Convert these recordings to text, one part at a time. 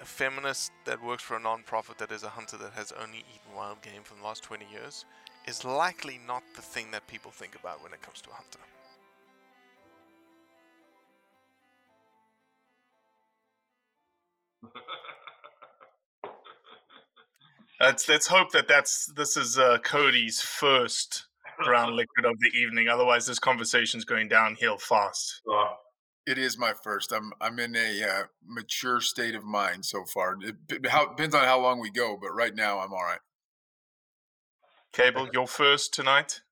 a feminist that works for a non-profit that is a hunter that has only eaten wild game for the last 20 years is likely not the thing that people think about when it comes to a hunter. Let's let's hope that that's this is uh, Cody's first brown liquid of the evening. Otherwise, this conversation's going downhill fast. It is my first. I'm I'm in a uh, mature state of mind so far. It b- how, depends on how long we go, but right now I'm all right. Cable, your first tonight.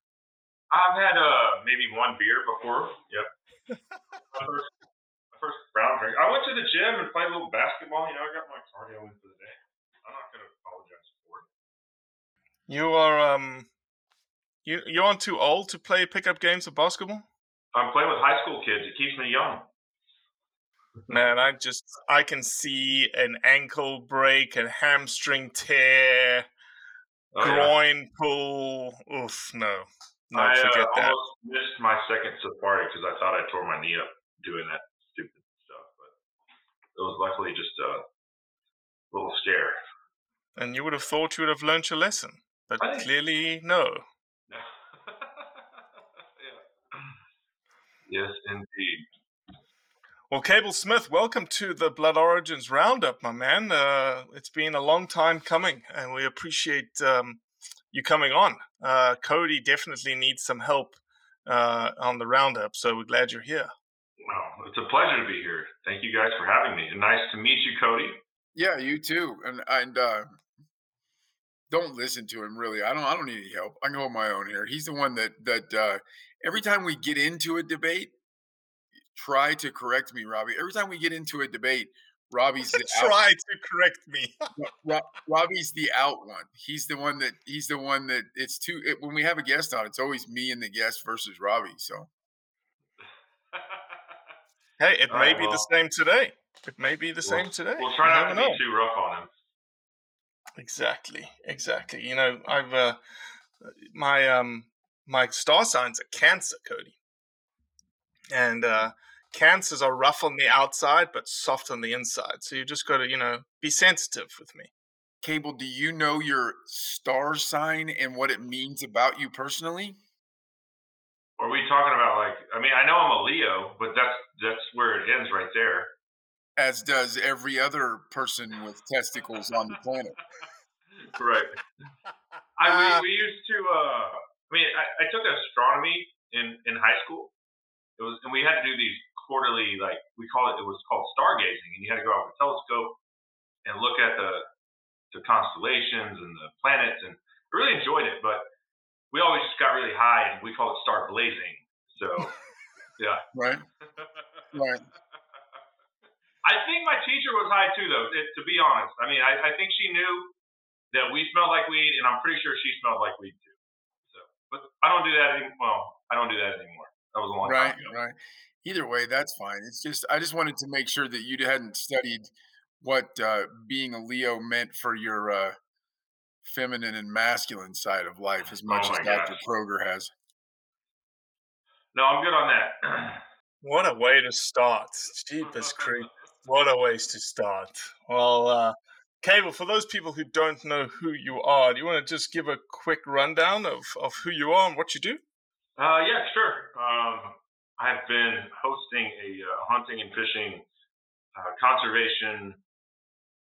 I've had uh maybe one beer before. Yep. my, first, my first brown drink. I went to the gym and played a little basketball. You know, I got my cardio in for the day. I'm not gonna apologize for it. You are um, you you aren't too old to play pickup games of basketball. I'm playing with high school kids. It keeps me young. Man, I just I can see an ankle break, a hamstring tear, Oh, yeah. groin pull. Oof, no, no, I uh, forget that. almost missed my second safari because I thought I tore my knee up doing that stupid stuff, but it was luckily just a little scare. And you would have thought you would have learned your lesson, but clearly no. yeah. Yes, indeed. Well, Cable Smith, welcome to the Blood Origins Roundup, my man. Uh, it's been a long time coming, and we appreciate um, you coming on. Uh, Cody definitely needs some help uh, on the Roundup, so we're glad you're here. Well, it's a pleasure to be here. Thank you guys for having me. And nice to meet you, Cody. Yeah, you too. And and uh, don't listen to him really. I don't I don't need any help. I can hold my own here. He's the one that that uh, every time we get into a debate, try to correct me, Robbie. Every time we get into a debate, Robbie's the out, Try to correct me. Ro- Robbie's the out one. He's the one that he's the one that it's too. It, when we have a guest on, it's always me and the guest versus Robbie. So hey, it All may right, be the same today. It may be the We'll- same today. We'll try not to never be know. too rough on him. Exactly, exactly. You know, I've uh, my um my star signs are Cancer, Cody, and uh, cancers are rough on the outside but soft on the inside. So you just got to you know be sensitive with me. Cable, do you know your star sign and what it means about you personally? Are we talking about like? I mean, I know I'm a Leo, but that's that's where it ends right there. As does every other person with testicles on the planet. right. I we, we used to. Uh, I mean, I, I took astronomy in in high school. It was, and we had to do these quarterly, like we call it. It was called stargazing, and you had to go out with a telescope and look at the the constellations and the planets, and I really enjoyed it. But we always just got really high, and we call it star blazing. So, yeah. Right. Right. I think my teacher was high too, though. It, to be honest, I mean, I, I think she knew that we smelled like weed, and I'm pretty sure she smelled like weed too. So, but I don't do that anymore. Well, I don't do that anymore. That was a long right, time ago. Right. Either way, that's fine. It's just I just wanted to make sure that you hadn't studied what uh, being a Leo meant for your uh, feminine and masculine side of life as much Oh as my Dr. gosh. Kroger has. No, I'm good on that. What a way to start. Jeepers creep. What a ways to start. Well, uh, Cable, for those people who don't know who you are, do you want to just give a quick rundown of, of who you are and what you do? Uh, yeah, sure. Um, I've been hosting a uh, hunting and fishing uh, conservation.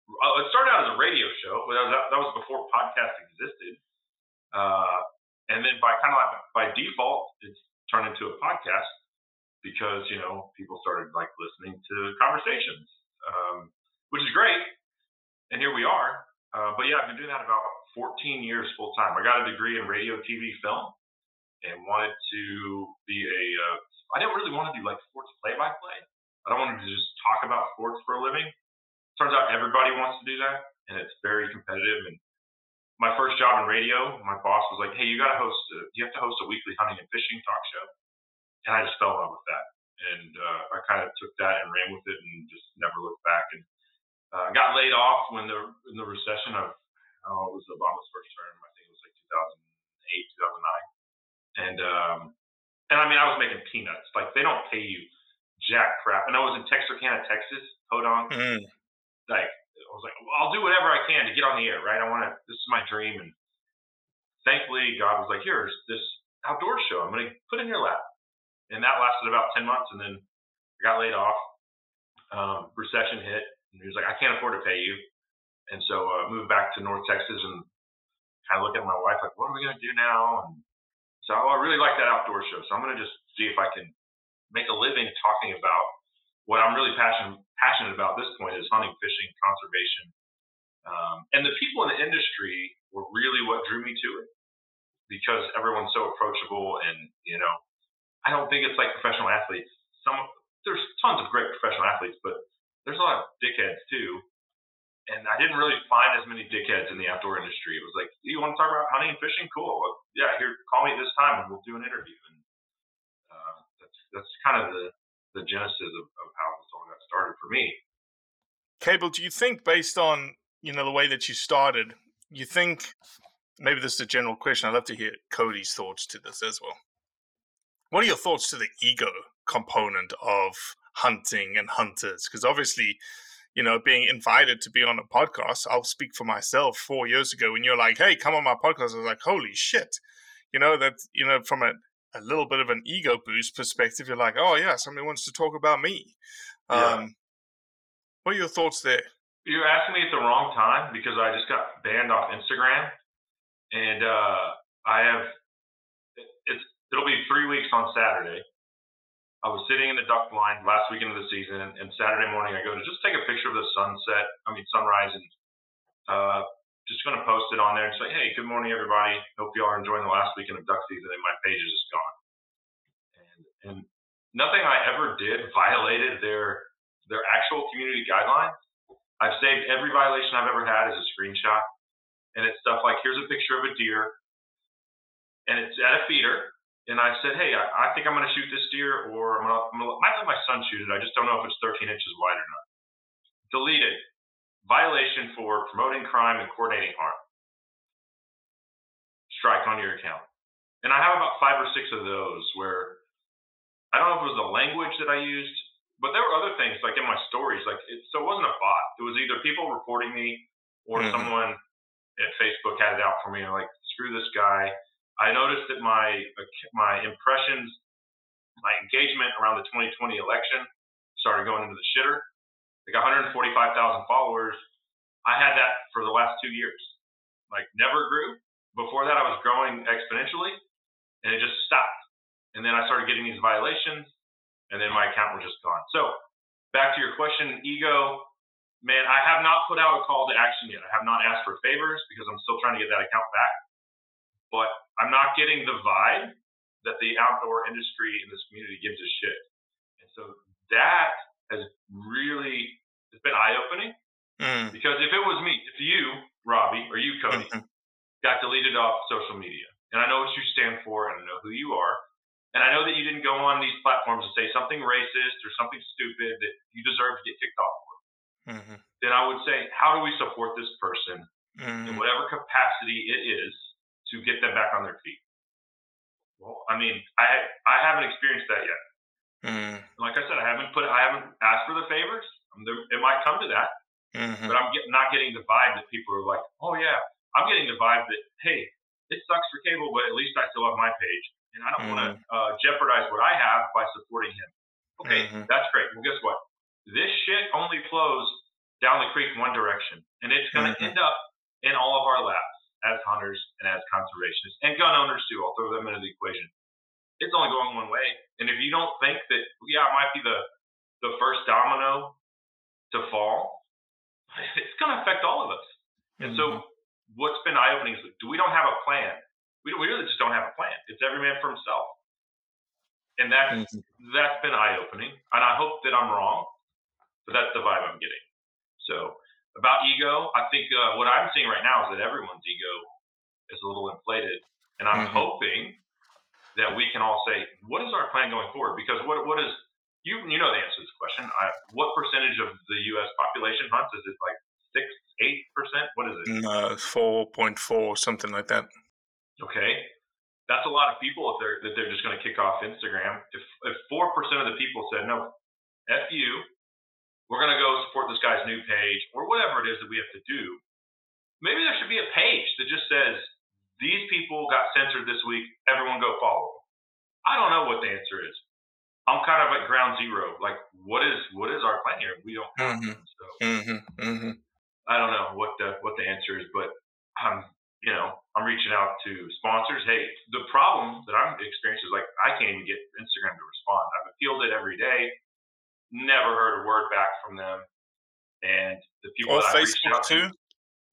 Uh, it started out as a radio show, but that was, that was before podcast existed. Uh, and then by kind of like by default, it's turned into a podcast because you know people started like listening to conversations, um, which is great. And here we are. Uh, but yeah, I've been doing that about 14 years full time. I got a degree in radio, TV, film and wanted to be a. I didn't really want to do like sports play-by-play. I don't want to just talk about sports for a living. Turns out everybody wants to do that, and it's very competitive. And my first job in radio, my boss was like, "Hey, you got to host. A, you have to host a weekly hunting and fishing talk show." And I just fell in love with that, and uh, I kind of took that and ran with it, and just never looked back. And uh, got laid off when the in the recession of oh, it was Obama's first term. I think it was like 2008, 2009 and um, and I mean, I was making peanuts. Like they don't pay you jack crap. And I was in Texarkana, Texas, Podunk. Mm. Like I was like, well, I'll do whatever I can to get on the air, right? I want to. This is my dream, and thankfully, God was like, here's this outdoor show. I'm going to put in your lap, and that lasted about ten months, and then I got laid off. Um, recession hit, and he was like, I can't afford to pay you, and so uh, moved back to North Texas and kind of looked at my wife like, what are we going to do now? And so I really like that outdoor show. So I'm going to just see if I can make a living talking about what I'm really passionate passionate about at this point is hunting, fishing, conservation. Um, and the people in the industry were really what drew me to it because everyone's so approachable and, you know, I don't think it's like professional athletes. Some there's tons of great professional athletes, but there's a lot of dickheads too. And I didn't really find as many dickheads in the outdoor industry. It was like, do you want to talk about hunting and fishing? Cool. Well, yeah, here, call me at this time and we'll do an interview. And uh, that's that's kind of the the genesis of, of how this all got started for me. Cable, do you think based on you know the way that you started, you think maybe this is a general question. I'd love to hear Cody's thoughts to this as well. What are your thoughts to the ego component of hunting and hunters? Because obviously, you know, being invited to be on a podcast, I'll speak for myself. Four years ago, when you're like, "Hey, come on my podcast," I was like, "Holy shit!" You know that you know from a a little bit of an ego boost perspective, you're like, "Oh yeah, somebody wants to talk about me." Yeah. Um, what are your thoughts there? You're asking me at the wrong time because I just got banned off Instagram, and uh, I have, it's, it'll be three weeks on Saturday. I was sitting in the duck blind last weekend of the season, and, Saturday morning I go to just take a picture of the sunset. I mean sunrise, and uh, just going to post it on there and say, hey, good morning everybody. Hope you all are enjoying the last weekend of duck season, and my page is just gone. And and nothing I ever did violated their their actual community guidelines. I've saved every violation I've ever had as a screenshot, and it's stuff like here's a picture of a deer, and it's at a feeder, and I said, hey, I, I think I'm going to shoot this deer, or I'm going to, I'm going to might let my son shoot it. I just don't know if it's 13 inches wide or not. Deleted. Violation for promoting crime and coordinating harm. Strike on your account. And I have about five or six of those where I don't know if it was the language that I used, but there were other things like in my stories. Like it, so, it wasn't a bot. It was either people reporting me or Mhm. someone at Facebook had it out for me. Like, screw this guy. I noticed that my uh, my impressions, my engagement around the 2020 election started going into the shitter. Like 145,000 followers. I had that for the last two years. Like never grew. Before that, I was growing exponentially, and it just stopped. And then I started getting these violations, and then my account was just gone. So back to your question, ego man, I have not put out a call to action yet. I have not asked for favors because I'm still trying to get that account back. But I'm not getting the vibe that the outdoor industry in this community gives a shit. And so that has really it's been eye opening. Mm. Because if it was me, if you, Robbie, or you, Cody, mm-hmm. got deleted off social media, and I know what you stand for and I know who you are, and I know that you didn't go on these platforms and say something racist or something stupid that you deserve to get kicked off mm-hmm. then I would say, how do we support this person mm-hmm. in whatever capacity it is to get them back on their feet? Well, I mean, I I haven't experienced that yet. Mm-hmm. Like I said, I haven't put, I haven't asked for the favors. There, it might come to that, mm-hmm. but I'm get, not getting the vibe that people are like, oh yeah. I'm getting the vibe that hey, it sucks for cable, but at least I still have my page, and I don't want to uh, jeopardize what I have by supporting him. Okay, mm-hmm. that's great. Well, guess what? This shit only flows down the creek one direction, and it's going to mm-hmm. end up in all of our laps as hunters and as conservationists and gun owners too. I'll throw them into the equation. It's only going one way, and if you don't think that, yeah, it might be the the first domino to fall, it's going to affect all of us. And mm-hmm. so, what's been eye opening is do we don't have a plan? We, we really just don't have a plan. It's every man for himself, and that's mm-hmm. that's been eye opening. And I hope that I'm wrong. But that's the vibe I'm getting. So about ego, I think uh, what I'm seeing right now is that everyone's ego is a little inflated, and I'm mm-hmm. hoping that we can all say, what is our plan going forward? Because what what is you you know the answer to this question. I, what percentage of the U.S. population hunts? Is it like six, eight percent? What is it? Uh, four point four, something like that. Okay, that's a lot of people if they're that they're just going to kick off Instagram. If if four percent of the people said no, f you, we're going to go support this guy's new page or whatever it is that we have to do. Maybe there should be a page that just says, these people got censored this week. Everyone go follow them. I don't know what the answer is. I'm kind of at ground zero. Like, what is what is our plan here? We don't have mm-hmm. So mm-hmm. Mm-hmm. I don't know what the what the answer is, but I'm you know I'm reaching out to sponsors. Hey, the problem that I'm experiencing is like I can't even get Instagram to respond. I've appealed it every day never heard a word back from them. And the people that Facebook I reached out too. To,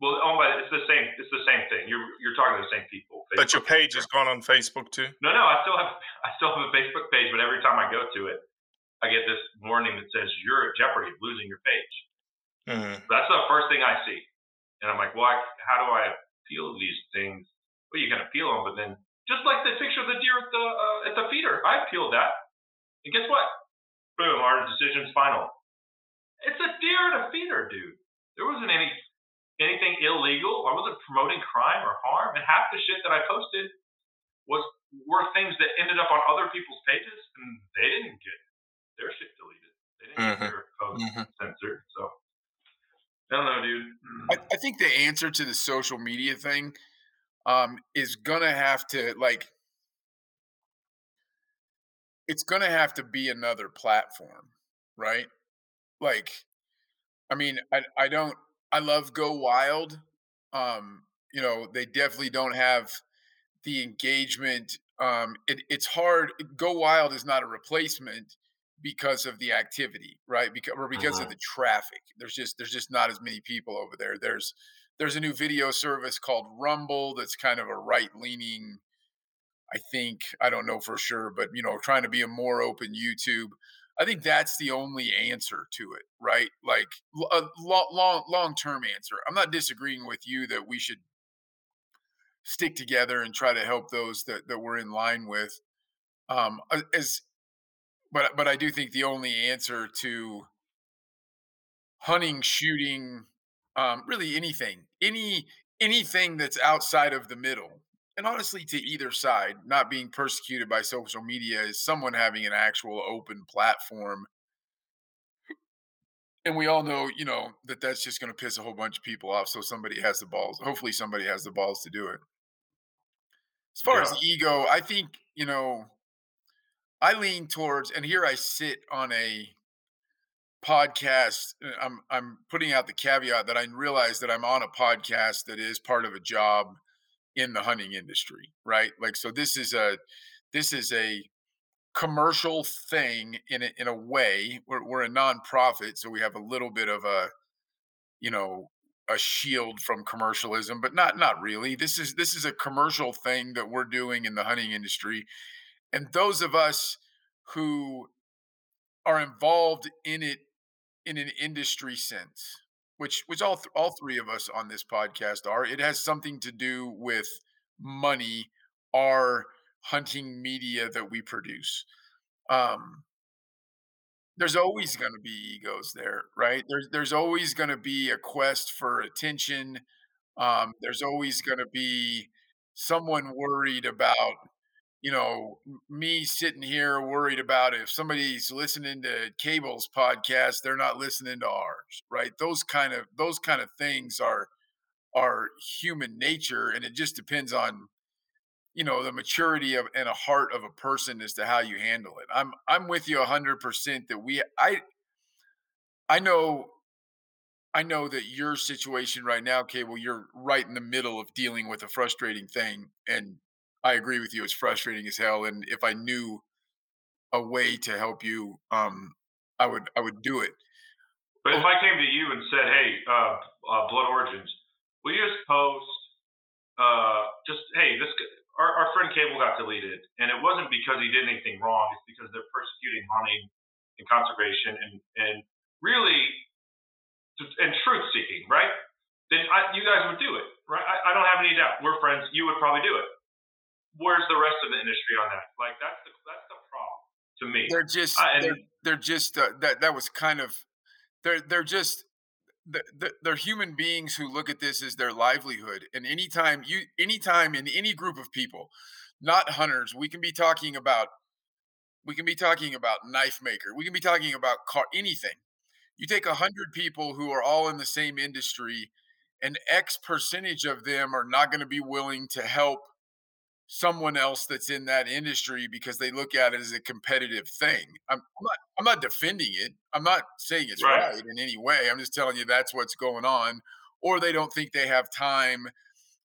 well, oh my, it's the same. It's the same thing. You're you're talking to the same people. Facebook but your page has gone on Facebook too. No, no, I still have I still have a Facebook page, but every time I go to it, I get this warning that says you're at jeopardy of losing your page. Mm-hmm. That's the first thing I see, and I'm like, well, I, how do I appeal these things? Well, you can appeal them, but then just like the picture of the deer at the uh, at the feeder, I appealed that, and guess what? Boom, our decision's final. It's a deer and a feeder, dude. There wasn't any anything illegal. I wasn't promoting crime or harm, and half the shit that I posted was were things that ended up on other people's pages, and they didn't get their shit deleted. They didn't mm-hmm. get their post mm-hmm. censored. So I don't know, dude. I, I think the answer to the social media thing um, is gonna have to like it's going to have to be another platform, right? Like, I mean, I, I don't, I love GoWild. Um, you know, they definitely don't have the engagement. Um, it, it's hard. GoWild is not a replacement because of the activity, right? Because or because uh-huh. of the traffic. There's just there's just not as many people over there. There's there's a new video service called Rumble that's kind of a right leaning I think I don't know for sure, but you know, trying to be a more open YouTube. I think that's the only answer to it, right? Like a long long term answer. I'm not disagreeing with you that we should stick together and try to help those that, that we're in line with. Um, as but but I do think the only answer to hunting, shooting, um, really anything, any anything that's outside of the middle and honestly to either side not being persecuted by social media is someone having an actual open platform and we all know, you know, that that's just going to piss a whole bunch of people off. So somebody has the balls. Hopefully, somebody has the balls to do it. As far yeah. as ego, I think you know, I lean towards, and here I sit on a podcast. Uh, I'm I'm putting out the caveat that I realize that I'm on a podcast that is part of a job in the hunting industry, right? Like, so this is a this is a commercial thing in a, in a way. We're, we're a nonprofit, so we have a little bit of a, you know, a shield from commercialism, but not not really. This is this is a commercial thing that we're doing in the hunting industry, and those of us who are involved in it in an industry sense, which which all th- all three of us on this podcast are. It has something to do with money, our hunting media that we produce. Um, there's always going to be egos there, right? There's there's always going to be a quest for attention. Um, there's always going to be someone worried about, you know, me sitting here worried about if somebody's listening to Cable's podcast, they're not listening to ours, right? Those kind of those kind of things are are human nature, and it just depends on you know the maturity of and a heart of a person as to how you handle it i'm i'm with you 100% that we i i know i know that your situation right now cable you're right in the middle of dealing with a frustrating thing and i agree with you it's frustrating as hell and if i knew a way to help you um i would i would do it but if i came to you and said hey uh, uh blood origins will you just post uh just hey this our, our friend Cable got deleted, and it wasn't because he did anything wrong. It's because they're persecuting hunting and conservation and and really and truth seeking, right? Then I, you guys would do it, right? I, I don't have any doubt. We're friends. You would probably do it. Where's the rest of the industry on that? Like that's the that's the problem to me. They're just uh, they're, they're just uh, that that was kind of they're they're just they're human beings who look at this as their livelihood and anytime you anytime in any group of people not hunters we can be talking about we can be talking about knife maker we can be talking about car anything you take a hundred people who are all in the same industry and x percentage of them are not going to be willing to help someone else that's in that industry because they look at it as a competitive thing. I'm, I'm not I'm not defending it. I'm not saying it's right. right in any way. I'm just telling you that's what's going on. Or they don't think they have time,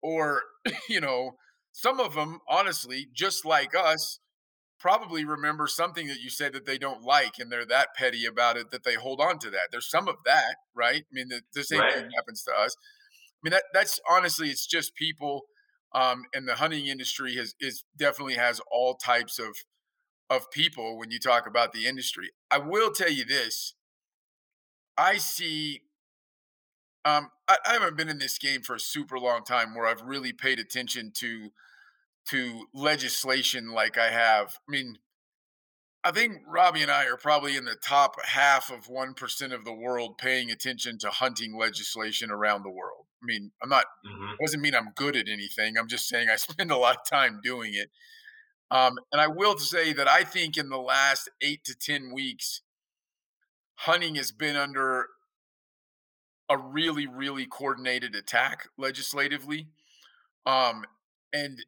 or you know, some of them honestly, just like us, probably remember something that you said that they don't like and they're that petty about it that they hold on to that. There's some of that, right? I mean, the, the same right. thing happens to us. I mean, that that's honestly, it's just people um, and the hunting industry has is definitely has all types of of people when you talk about the industry. I will tell you this: I see. Um, I, I haven't been in this game for a super long time where I've really paid attention to to legislation like I have. I mean, I think Robbie and I are probably in the top half of 1% of the world paying attention to hunting legislation around the world. I mean, I'm not, mm-hmm. doesn't mean I'm good at anything. I'm just saying I spend a lot of time doing it. Um, and I will say that I think in the last eight to 10 weeks, hunting has been under a really, really coordinated attack legislatively. Um, and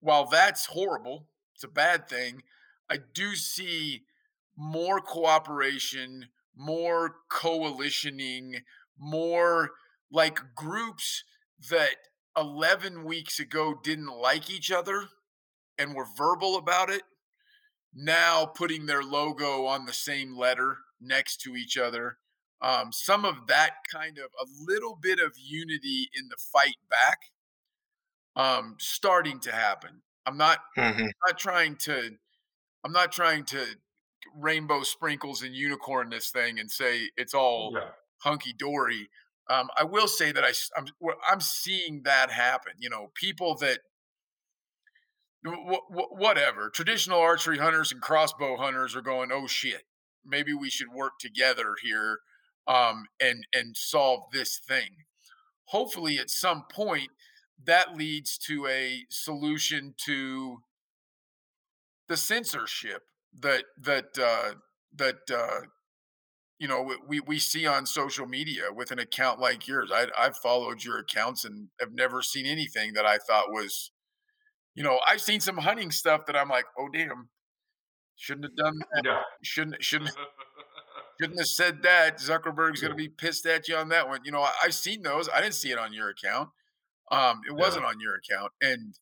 while that's horrible, it's a bad thing I do see more cooperation, more coalitioning, more like groups that 11 weeks ago didn't like each other and were verbal about it, now putting their logo on the same letter next to each other. Um, some of that kind of a little bit of unity in the fight back um, starting to happen. I'm not, mm-hmm. I'm not trying to I'm not trying to rainbow sprinkles and unicorn this thing and say it's all yeah. hunky dory. Um, I will say that I, I'm, I'm seeing that happen. You know, people that w- w- whatever traditional archery hunters and crossbow hunters are going, oh shit, maybe we should work together here um, and and solve this thing. Hopefully, at some point, that leads to a solution to the censorship that that uh, that uh, you know we we see on social media with an account like yours. I I've followed your accounts and have never seen anything that I thought was, you know, I've seen some hunting stuff that I'm like, oh damn, shouldn't have done that. Yeah. Shouldn't shouldn't shouldn't have said that. Zuckerberg's gonna be pissed at you on that one. You know, I, I've seen those. I didn't see it on your account. Um, it wasn't on your account, and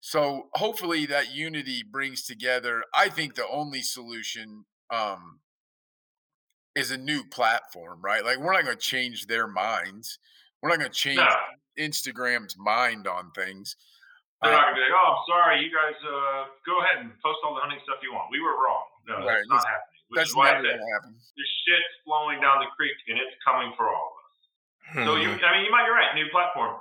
so hopefully that unity brings together. I think the only solution um, is a new platform, right? Like we're not going to change their minds. We're not going to change No. Instagram's mind on things. They're not gonna be like, "Oh, I'm sorry, you guys. Uh, go ahead and post all the hunting stuff you want. We were wrong. No, Right, that's not happening. Which that's is why never going to happen. the shit's flowing down the creek and it's coming for all of us. So you, Hmm. I mean, you might be right, new platform.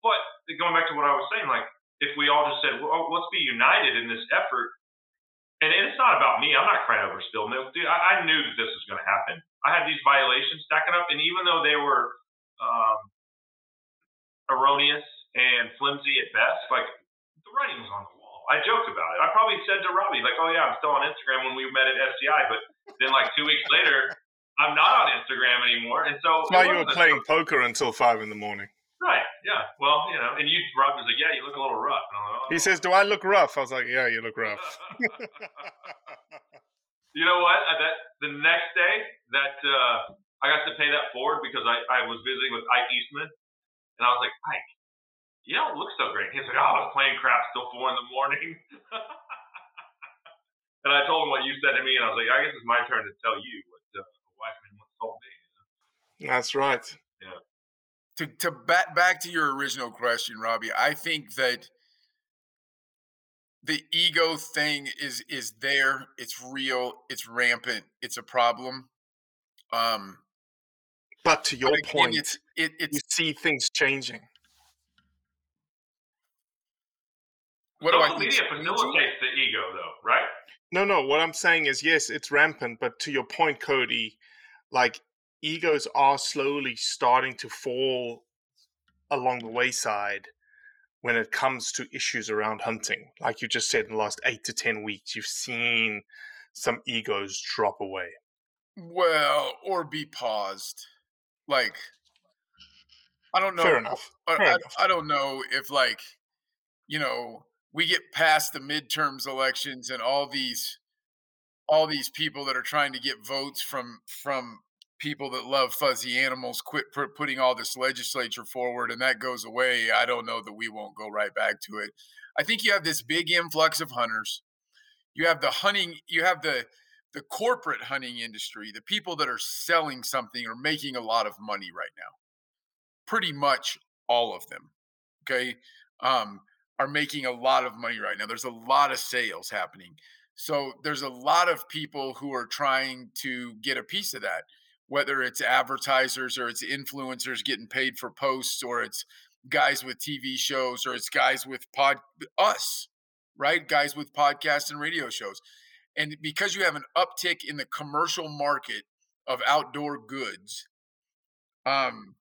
But going back to what I was saying, like if we all just said, well, let's be united in this effort, and, and it's not about me. I'm not crying over spilled milk, dude. I, I knew that this was going to happen. I had these violations stacking up, and even though they were um, erroneous and flimsy at best, like the writing was on the wall. I joked about it. I probably said to Robbie, like, "Oh yeah, I'm still on Instagram when we met at SCI," but then like two weeks later, I'm not on Instagram anymore, and so why you were playing poker until five in the morning. Right. Yeah. Well, you know, and you, Rob was like, "Yeah, you look a little rough." Like, He "Oh." says, "Do I look rough?" I was like, "Yeah, you look rough." You know what? Uh, That the next day that uh, I got to pay that forward because I, I was visiting with Ike Eastman, and I was like, Ike, you don't look so great. He's like, oh, I was playing crap till four in the morning. and I told him what you said to me, and I was like, I guess it's my turn to tell you what uh, a wise man once told me. That's right. To to back back to your original question, Robbie, I think that the ego thing is is there. It's real. It's rampant. It's a problem. Um, But to your but again, point, it's it, it's you see things changing. what do I Social think? media changing? facilitates the ego, though, right? No, no. What I'm saying is, yes, it's rampant. But to your point, Cody, like egos are slowly starting to fall along the wayside when it comes to issues around hunting. Like you just said, in the last eight to ten weeks, you've seen some egos drop away. Well, or be paused. Like I don't know. Fair enough. I, Fair I, enough. I don't know if like you know we get past the midterms elections and all these all these people that are trying to get votes from from people that love fuzzy animals quit pu- putting all this legislature forward and that goes away i don't know that we won't go right back to it. I think you have this big influx of hunters. You have the hunting you have the the corporate hunting industry the people that are selling something or making a lot of money right now. Pretty much all of them okay um, are making a lot of money right now. There's a lot of sales happening. So there's a lot of people who are trying to get a piece of that whether it's advertisers or it's influencers getting paid for posts or it's guys with tv shows or it's guys with pod us right? Guys with podcasts and radio shows. And because you have an uptick in the commercial market of outdoor goods um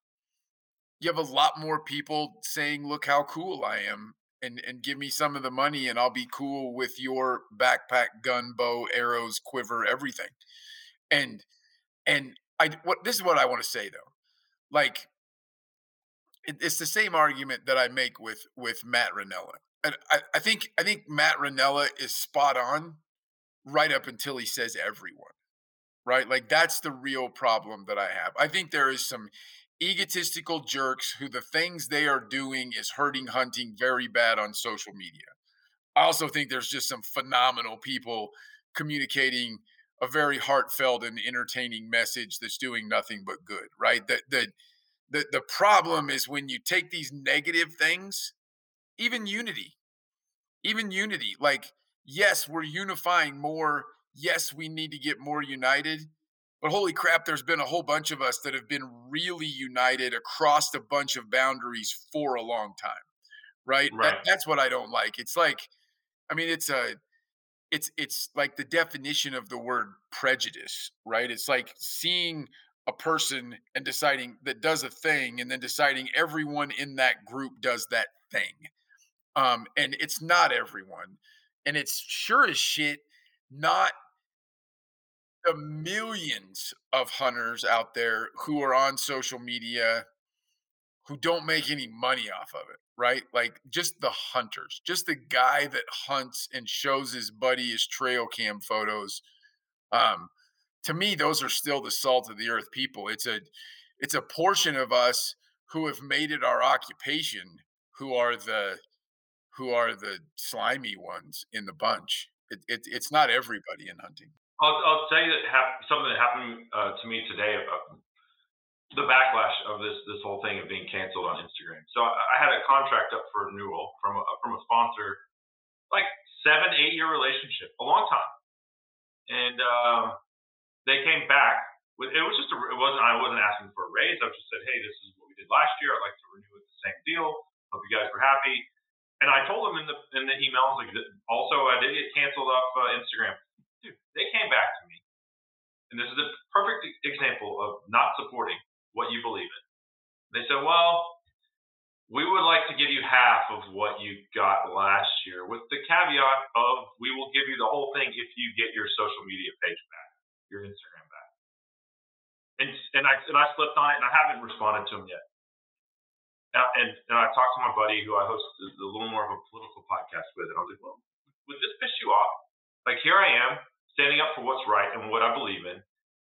you have a lot more people saying look how cool i am and and give me some of the money and i'll be cool with your backpack gun bow arrows quiver everything. And and i what this is what i want to say though. Like it, it's the same argument that i make with with matt Rinella and I, I think i think matt Rinella is spot on right up until he says everyone right? Like that's the real problem that i have. I think there is some egotistical jerks who the things they are doing is hurting hunting very bad on social media. I also think there's just some phenomenal people communicating a very heartfelt and entertaining message that's doing nothing but good right? That the the, the problem is when you take these negative things even unity even unity like yes we're unifying more yes we need to get more united but holy crap there's been a whole bunch of us that have been really united across a bunch of boundaries for a long time right, Right. That, that's what i don't like. It's like i mean it's a it's it's like the definition of the word prejudice right? It's like seeing a person and deciding that does a thing and then deciding everyone in that group does that thing. Um and it's not everyone and it's sure as shit not the millions of hunters out there who are on social media who don't make any money off of it, right? Like just the hunters, just the guy that hunts and shows his buddy his trail cam photos. Um, to me, those are still the salt of the earth people. It's a it's a portion of us who have made it our occupation who are the who are the slimy ones in the bunch. It, it, it's not everybody in hunting. I'll, I'll tell you that hap- something that happened uh, to me today about the backlash of this this whole thing of being canceled on Instagram. So I, I had a contract up for renewal from a, from a sponsor, like seven eight year relationship, a long time, and um, they came back with it was just a, it wasn't I wasn't asking for a raise. I just said, hey, this is what we did last year. I'd like to renew it the same deal. Hope you guys were happy. And I told them in the in the emails like also I did get canceled off uh, Instagram dude, they came back to me, and this is a perfect example of not supporting what you believe in. They said, well, we would like to give you half of what you got last year, with the caveat of we will give you the whole thing if you get your social media page back, your Instagram back. And and I and I slipped on it, and I haven't responded to them yet. And, and, and I talked to my buddy who I host a little more of a political podcast with, and I was like, well, would this piss you off? Like here I am, standing up for what's right and what I believe in.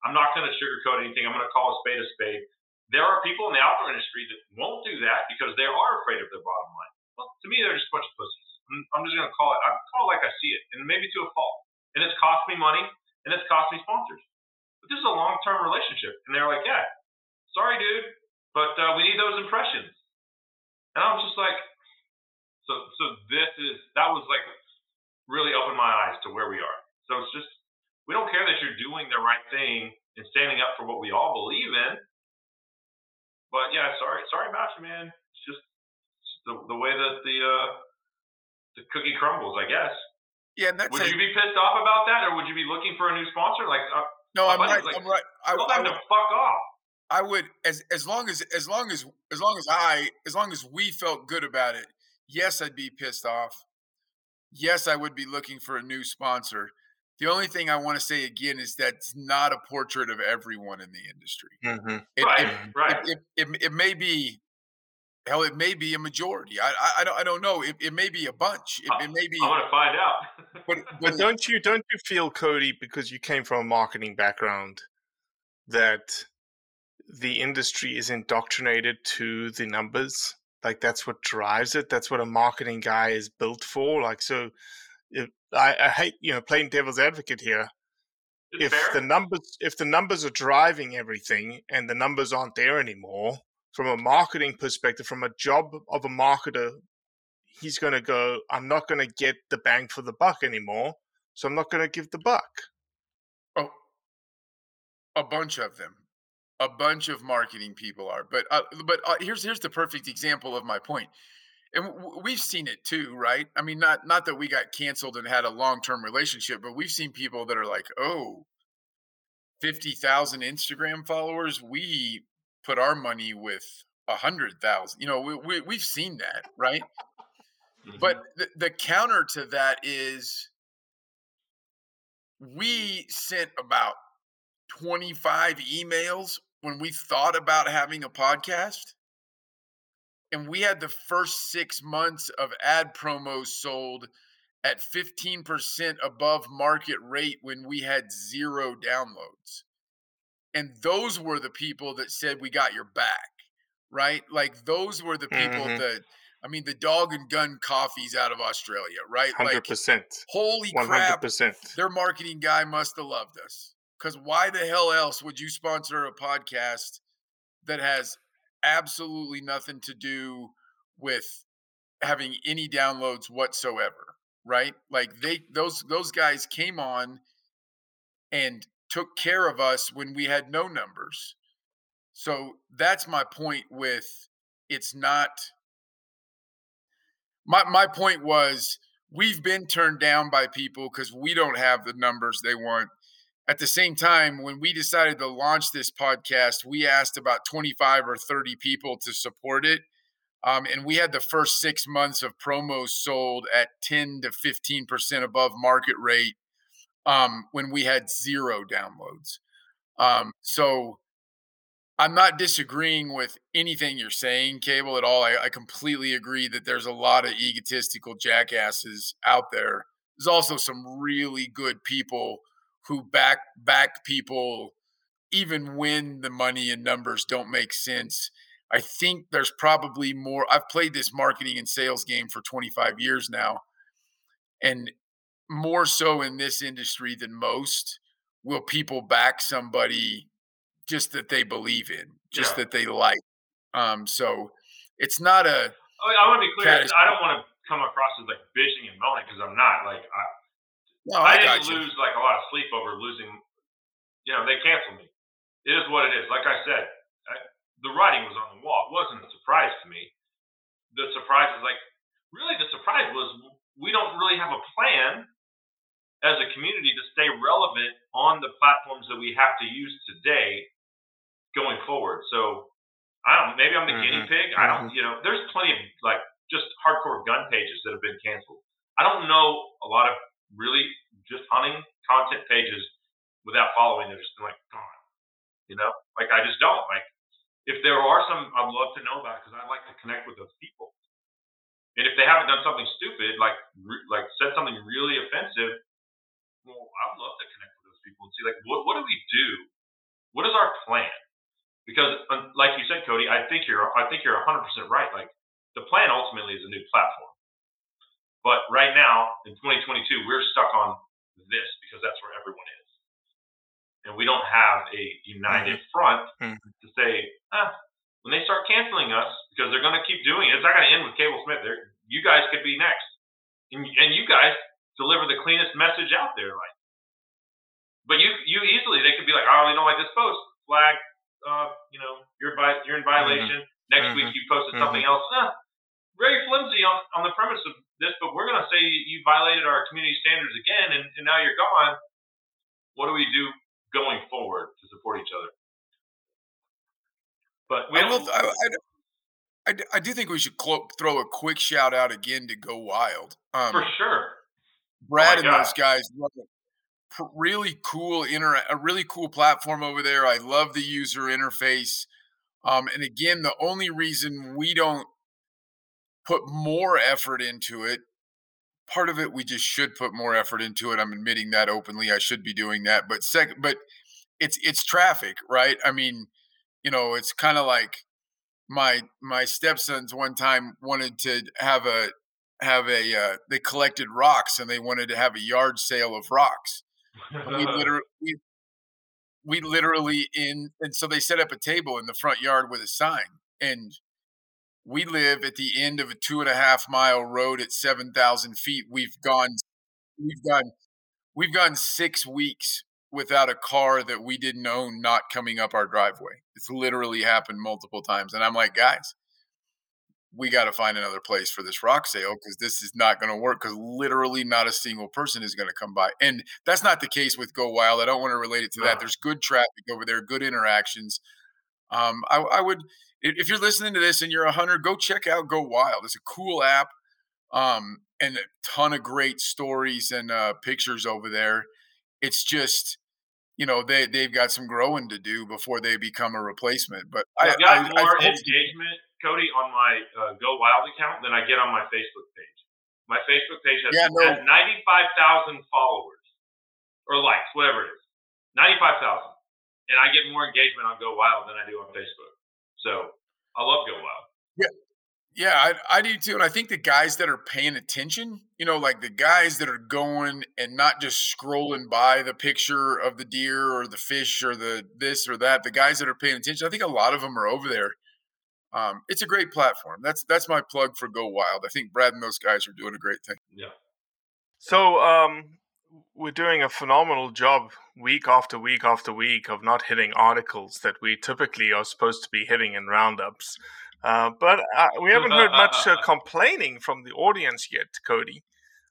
I'm not going to sugarcoat anything. I'm going to call a spade a spade. There are people in the outdoor industry that won't do that because they are afraid of their bottom line. Well, to me, they're just a bunch of pussies. I'm, I'm just going to call it. I call it like I see it, and maybe to a fault. And it's cost me money, and it's cost me sponsors. But this is a long-term relationship, and they're like, "Yeah, sorry, dude, but uh, we need those impressions." And I was just like, "So, so this is that was like really opened my eyes to where we are." So it's just we don't care that you're doing the right thing and standing up for what we all believe in. But yeah, sorry, sorry about you, man. It's just the, the way that the uh, the cookie crumbles, I guess. Yeah, that's would a, you be pissed off about that, or would you be looking for a new sponsor? Like, uh, no, I'm right. Like, I'm right. I, tell them I, to fuck off. I would, as as long as as long as as long as I as long as we felt good about it. Yes, I'd be pissed off. Yes, I would be looking for a new sponsor. The only thing I want to say again is that's not a portrait of everyone in the industry. Mm-hmm. It, right, it, right. It, it, it, may be, hell, it may be a majority. I, I, I don't, I don't know. It, it may be a bunch. It, it may be. I want to find out. but, but don't you don't you feel, Cody, because you came from a marketing background, that the industry is indoctrinated to the numbers? Like that's what drives it. That's what a marketing guy is built for. Like so if, I, I, hate you know playing devil's advocate here. It's if fair. the numbers if the numbers are driving everything and the numbers aren't there anymore, from a marketing perspective, from a job of a marketer, he's going to go. I'm not going to get the bang for the buck anymore, so I'm not going to give the buck. Oh, a bunch of them, a bunch of marketing people are. But uh, but uh, here's here's the perfect example of my point and we've seen it too right? I mean not not that we got canceled and had a long-term relationship but we've seen people that are like oh 50,000 instagram followers? We put our money with a hundred thousand. You know we, we, we've seen that right? Mm-hmm. but the, the counter to that is we sent about 25 emails when we thought about having a podcast and we had the first six months of ad promos sold at 15% above market rate when we had zero downloads. And those were the people that said, We got your back, right? Like, those were the people Mhm. that, I mean, the dog and gun coffees out of Australia, right? Hundred Like, percent, holy one hundred crap, percent. their marketing guy must have loved us. Because why the hell else would you sponsor a podcast that has absolutely nothing to do with having any downloads whatsoever right? Like they those those guys came on and took care of us when we had no numbers. So that's my point with it's not my my point was we've been turned down by people because we don't have the numbers they want at the same time, when we decided to launch this podcast, we asked about 25 or 30 people to support it. Um, and we had the first six months of promos sold at 10 to 15% above market rate um, when we had zero downloads. Um, so I'm not disagreeing with anything you're saying, Cable, at all. I, I completely agree that there's a lot of egotistical jackasses out there. There's also some really good people who back back people even when the money and numbers don't make sense. I think there's probably more. I've played this marketing and sales game for 25 years now. And more so in this industry than most will people back somebody just that they believe in, just yeah. that they like. Um, so it's not a. I, mean, I want to be clear. I don't want to come across as like bitching and moaning because I'm not. Like I, no, I, I didn't you. lose like a lot of sleep over losing. You know, they canceled me. It is what it is. Like I said, I, the writing was on the wall. It wasn't a surprise to me. The surprise is like really the surprise was we don't really have a plan as a community to stay relevant on the platforms that we have to use today going forward. So I don't maybe I'm the mm-hmm. guinea pig. I don't, mm-hmm. you know, there's plenty of like just hardcore gun pages that have been canceled. I don't know a lot of really just hunting content pages without following. They're just like gone. You know, like I just don't. Like if there are some, I'd love to know about because I like to connect with those people. And if they haven't done something stupid, like like said something really offensive, well, I would love to connect with those people and see like what what do we do? What is our plan? Because like you said, Cody, I think you're I think you're 100 percent right. Like the plan ultimately is a new platform, but right now in 2022 we're stuck on this because that's where everyone is, and we don't have a united mm-hmm. front mm-hmm. to say ah, when they start canceling us because they're going to keep doing it. It's not going to end with Cable Smith. They're, you guys could be next, and, and you guys deliver the cleanest message out there. Like, but you you easily they could be like, I really don't like this post. Flag, uh, you know, you're by you're in violation. Mm-hmm. Next mm-hmm. week you posted mm-hmm. something else. Eh, very flimsy on, on the premise of this, but we're gonna say you violated our community standards again, and, and now you're gone. What do we do going forward to support each other? But we I, will, I, I, I, do think we should clo- throw a quick shout out again to GoWild. Um, For sure. Brad oh and God. those guys really cool inter a really cool platform over there. I love the user interface. Um, and again, the only reason we don't put more effort into it, part of it we just should put more effort into it. I'm admitting that openly. I should be doing that. But second, but it's it's traffic, right? I mean, you know, it's kind of like my my stepsons one time wanted to have a have a uh, they collected rocks and they wanted to have a yard sale of rocks. we literally we, we literally in and so they set up a table in the front yard with a sign and we live at the end of a two and a half mile road at 7,000 feet. We've gone, we've gone, we've gone six weeks without a car that we didn't own not coming up our driveway. It's literally happened multiple times. And I'm like, guys, we got to find another place for this rock sale because this is not going to work because literally not a single person is going to come by. And that's not the case with GoWild. I don't want to relate it to that. There's good traffic over there, good interactions. Um, I, I, would, if you're listening to this and you're a hunter, go check out GoWild. It's a cool app um, and a ton of great stories and uh, pictures over there. It's just, you know, they, they've got some growing to do before they become a replacement. But I've got I, more I, engagement Cody, on my uh, GoWild account than I get on my Facebook page. My Facebook page has, yeah, no. has 95,000 followers or likes, whatever it is. 95,000. And I get more engagement on GoWild than I do on Facebook. So I love GoWild. Yeah. Yeah, I, I do too. And I think the guys that are paying attention, you know, like the guys that are going and not just scrolling by the picture of the deer or the fish or the this or that, the guys that are paying attention, I think a lot of them are over there um, it's a great platform. That's that's my plug for GoWild. I think Brad and those guys are doing a great thing. Yeah. So um, we're doing a phenomenal job week after week after week of not hitting articles that we typically are supposed to be hitting in roundups. Uh, but uh, we haven't heard much uh, complaining from the audience yet, Cody.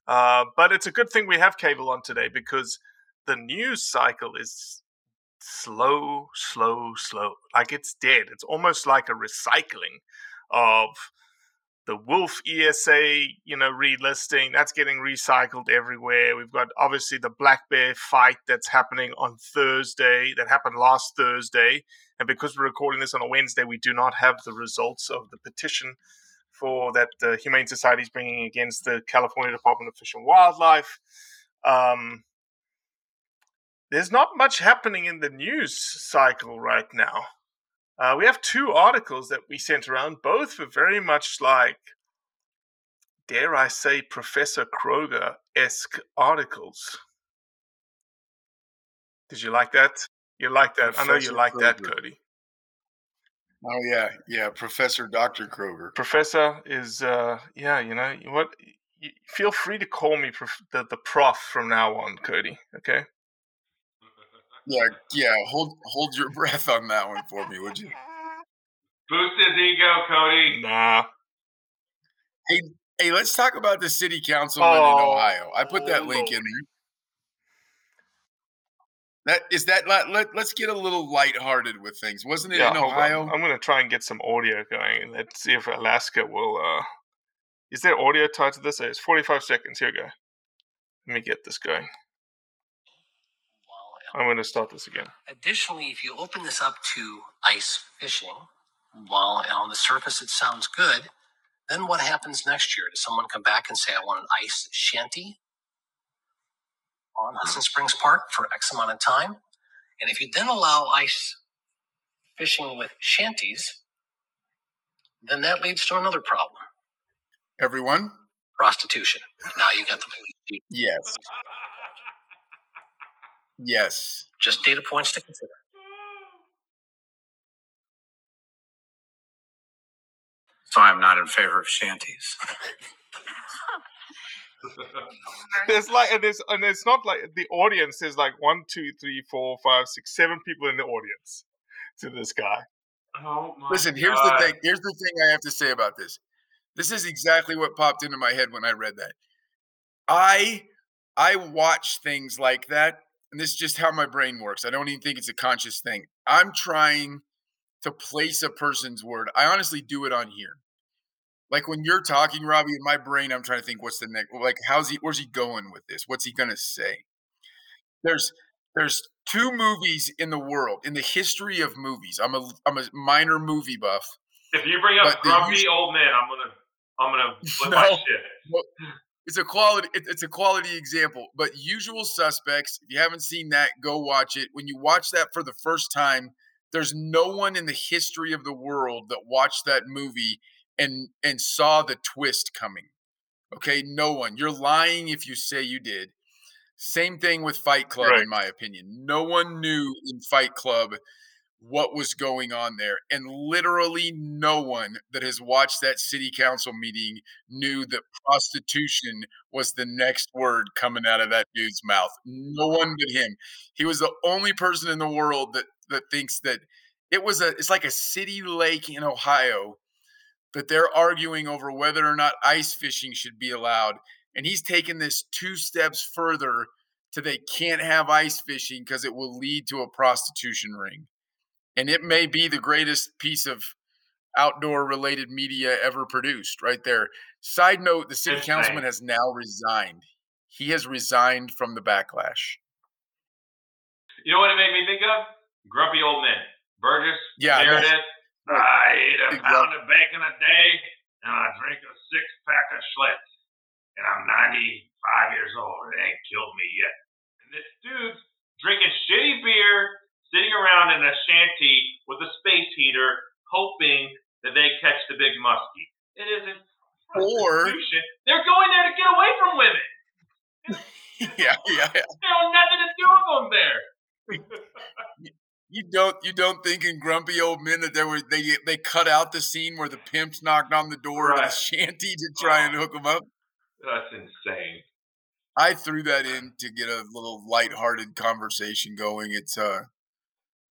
Uh, but it's a good thing we have cable on today because the news cycle is slow, slow, slow. Like it's dead. It's almost like a recycling of the Wolf ESA, you know, relisting that's getting recycled everywhere. We've got obviously the Black Bear fight that's happening on Thursday, that happened last Thursday. And because we're recording this on a Wednesday, we do not have the results of the petition for that the Humane Society is bringing against the California Department of Fish and Wildlife. Um, there's not much happening in the news cycle right now. Uh, we have two articles that we sent around. Both were very much like, dare I say, Professor Kroger esque articles. Did you like that? You like that? Professor I know you like Kroger. that, Cody. Oh yeah, yeah, Professor Doctor Kroger. Professor is, uh, yeah, you know what? You feel free to call me prof- the the prof from now on, Cody. Okay. Yeah, yeah. Hold hold your breath on that one for me, would you? Boost his ego, Cody. Nah. Hey, hey, let's talk about the city councilman oh, in Ohio. I put that link in there. That is that. Let, let, us get a little lighthearted with things. Wasn't it yeah, in Ohio? I'm going to try and get some audio going. Let's see if Alaska will. uh Is there audio tied to this? It's 45 seconds. Here we go. Let me get this going. I'm going to start this again. Additionally, if you open this up to ice fishing, while on the surface it sounds good, then what happens next year? Does someone come back and say, I want an ice shanty on Hudson hmm. Springs Park for X amount of time? And if you then allow ice fishing with shanties, then that leads to another problem. Everyone? Prostitution. Now you got the police. Yes. Yes. Just data points to consider. So I'm not in favor of shanties. there's like and there's and it's not like the audience is like one, two, three, four, five, six, seven people in the audience to this guy. Oh Listen, here's the thing. Here's the thing I have to say about this. This is exactly what popped into my head when I read that. I I watch things like that and this is just how my brain works. I don't even think it's a conscious thing. I'm trying to place a person's word. I honestly do it on here. Like when you're talking, Robbie, in my brain, I'm trying to think what's the next like how's he where's he going with this? What's he gonna say? There's there's two movies in the world, in the history of movies. I'm a I'm a minor movie buff. If you bring up grumpy old man, I'm gonna I'm gonna flip no, my shit it's a quality it's a quality example but usual suspects if you haven't seen that go watch it. When you watch that for the first time there's no one in the history of the world that watched that movie and and saw the twist coming okay? No one. You're lying if you say you did. Same thing with fight club right. in my opinion. No one knew in fight club what was going on there. And literally no one that has watched that city council meeting knew that prostitution was the next word coming out of that dude's mouth. No one but him. He was the only person in the world that that thinks that it was a it's like a city lake in Ohio that they're arguing over whether or not ice fishing should be allowed. And he's taken this two steps further to they can't have ice fishing because it will lead to a prostitution ring and it may be the greatest piece of outdoor related media ever produced right there. Side note the city councilman has now resigned. He has resigned from the backlash. You know what it made me think of? Grumpy old men. Burgess yeah there it is oh, i ate a pound of bacon a day and i drink a six pack of schlitz. And i'm 95 years old it ain't killed me yet. And this dude's drinking shitty beer sitting around in a shanty with a space heater, hoping that they catch the big muskie. It isn't. Or they're going there to get away from women. yeah, yeah, yeah. They have nothing to do with them there. you don't you don't think in grumpy old men that there were they they cut out the scene where the pimps knocked on the door right. of the shanty to try oh, and hook them up? That's insane. I threw that in to get a little lighthearted conversation going. It's uh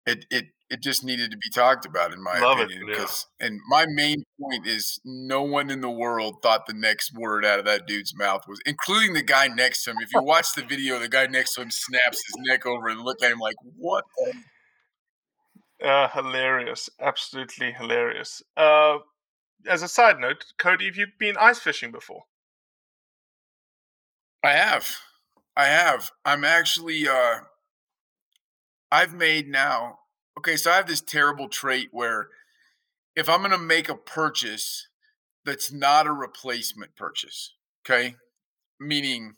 it it it just needed to be talked about in my Love opinion because yeah. and my main point is no one in the world thought the next word out of that dude's mouth was including the guy next to him if you watch the video the guy next to him snaps his neck over and look at him like what uh, hilarious absolutely hilarious uh, as a side note, Cody, have you been ice fishing before? I have. I have. I'm actually uh I've made now. Okay, so I have this terrible trait where if I'm going to make a purchase that's not a replacement purchase, okay? Meaning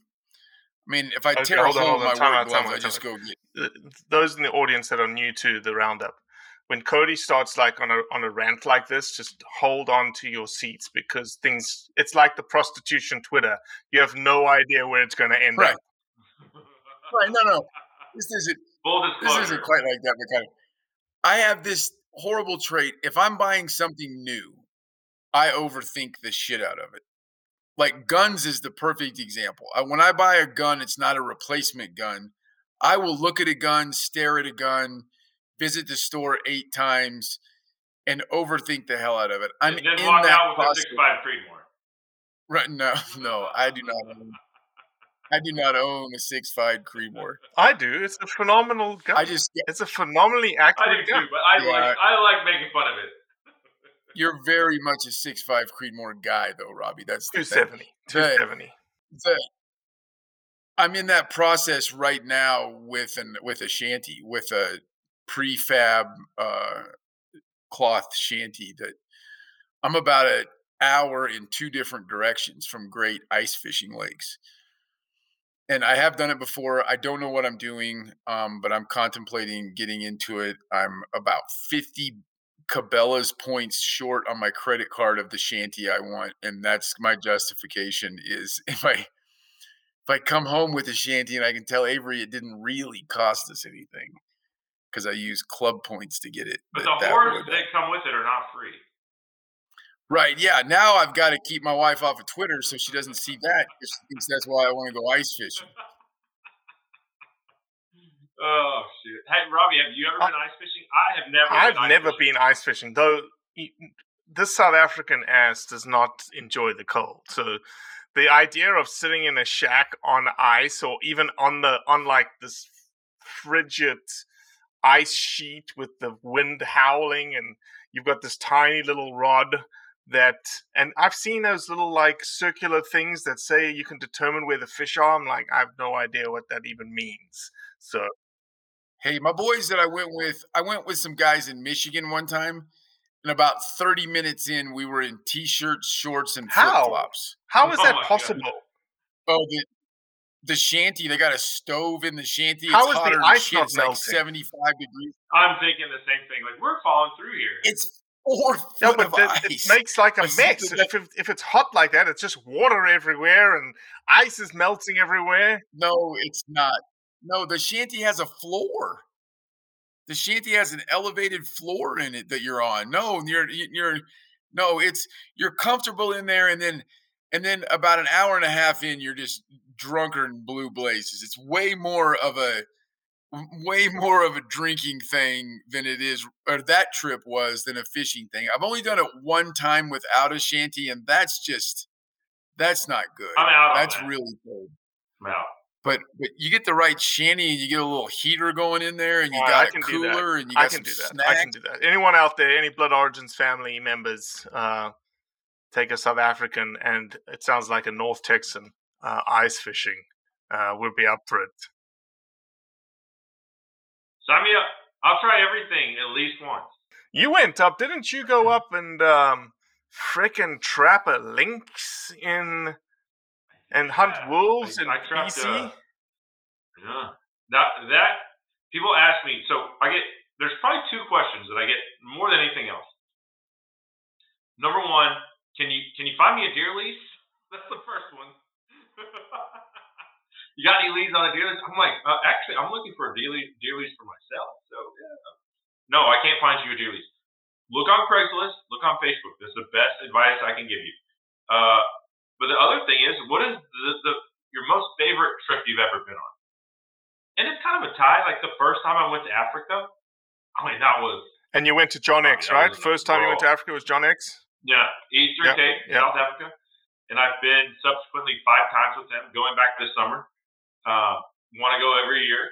I mean, if I Okay, tear a hold on, hole in my. Time work out, time I just go get Those in the audience that are new to the roundup, when Cody starts like on a on a rant like this, just hold on to your seats because things. It's like the prostitution Twitter. You have no idea where it's going to end Right. up. Right, no, no. This isn't Full this isn't quite like that, but kind of. I have this horrible trait. If I'm buying something new, I overthink the shit out of it. Like guns is the perfect example. I, when I buy a gun, it's not a replacement gun. I will look at a gun, stare at a gun, visit the store eight times, and overthink the hell out of it. I'm and then in walk that out with process. a six five Creedmoor. Right? No, no, I do not. Own, I do not own a six five Creedmoor. I do. It's a phenomenal gun. I just It's a phenomenally accurate I do gun. too, but I Yeah. like I like making fun of it. You're very much a six five Creedmoor guy, though, Robbie. That's the Two thing. seventy. Two seventy. I'm in that process right now with an with a shanty, with a prefab uh, cloth shanty that I'm about an hour in two different directions from great ice fishing lakes. And I have done it before. I don't know what I'm doing, um, but I'm contemplating getting into it. I'm about 50 Cabela's points short on my credit card of the shanty I want, and that's my justification. Is if I if I come home with a shanty and I can tell Avery it didn't really cost us anything because I used club points to get it. But the that would- that come with it are not free. Right. Yeah. Now I've got to keep my wife off of Twitter so she doesn't see that because she thinks that's why I want to go ice fishing. Oh shit! Hey Robbie, have you ever been ice fishing? I have never. I've been ice never fishing. been ice fishing, though. This South African ass does not enjoy the cold, so the idea of sitting in a shack on ice or even on the on like this frigid ice sheet with the wind howling and you've got this tiny little rod that and I've seen those little like circular things that say you can determine where the fish are. I'm like, I have no idea what that even means. So Hey, my boys that I went with, I went with some guys in Michigan one time, and about 30 minutes in, we were in t-shirts, shorts, and flip How? flops. how is Oh that my God. possible? Oh, the the shanty, they got a stove in the shanty. How it's is the hotter than ice shit. not It's like 75 degrees. I'm thinking the same thing. Like we're falling through here. It's foot No, but that, it makes like a I see mess. that- If, it, if it's hot like that, it's just water everywhere and ice is melting everywhere. No, it's not. No, the shanty has a floor. The shanty has an elevated floor in it that you're on. No, you're you're no, it's you're comfortable in there, and then and then about an hour and a half in, you're just drunker in blue blazes. It's way more of a way more of a drinking thing than it is or that trip was than a fishing thing. I've only done it one time without a shanty, and that's just that's not good. I'm out That's that. really cold. I'm out. But but you get the right shanty and you get a little heater going in there and you got a can do that. cooler and you got I can some do that. snacks. I can do that. Anyone out there, any Blood Origins family members, uh, take a South African and it sounds like a North Texan uh, ice fishing. Uh, we'll be up for it. Sign me up. I'll try everything at least once. You went up, didn't you? Go up and um, frickin' trap a lynx in and hunt Yeah, wolves I- in I trapped, BC. uh, Yeah. That that people ask me. So I get there's probably two questions that I get more than anything else. Number one, can you can you find me a deer lease? That's the first one. you got any leads on a deer lease? I'm like, uh, actually, I'm looking for a deer lease, deer lease for myself. So yeah. No, I can't find you a deer lease. Look on Craigslist. Look on Facebook. That's the best advice I can give you. Uh, but the other thing is, what is the, the your most favorite trip you've ever been on? And it's kind of a tie. Like the first time I went to Africa, I mean that was And you went to John X, that right? First time you went to. Africa was John X. yeah Eastern Yeah, Cape, yeah. South Africa, and I've been subsequently five times with them. Going back this summer, uh, want to go every year.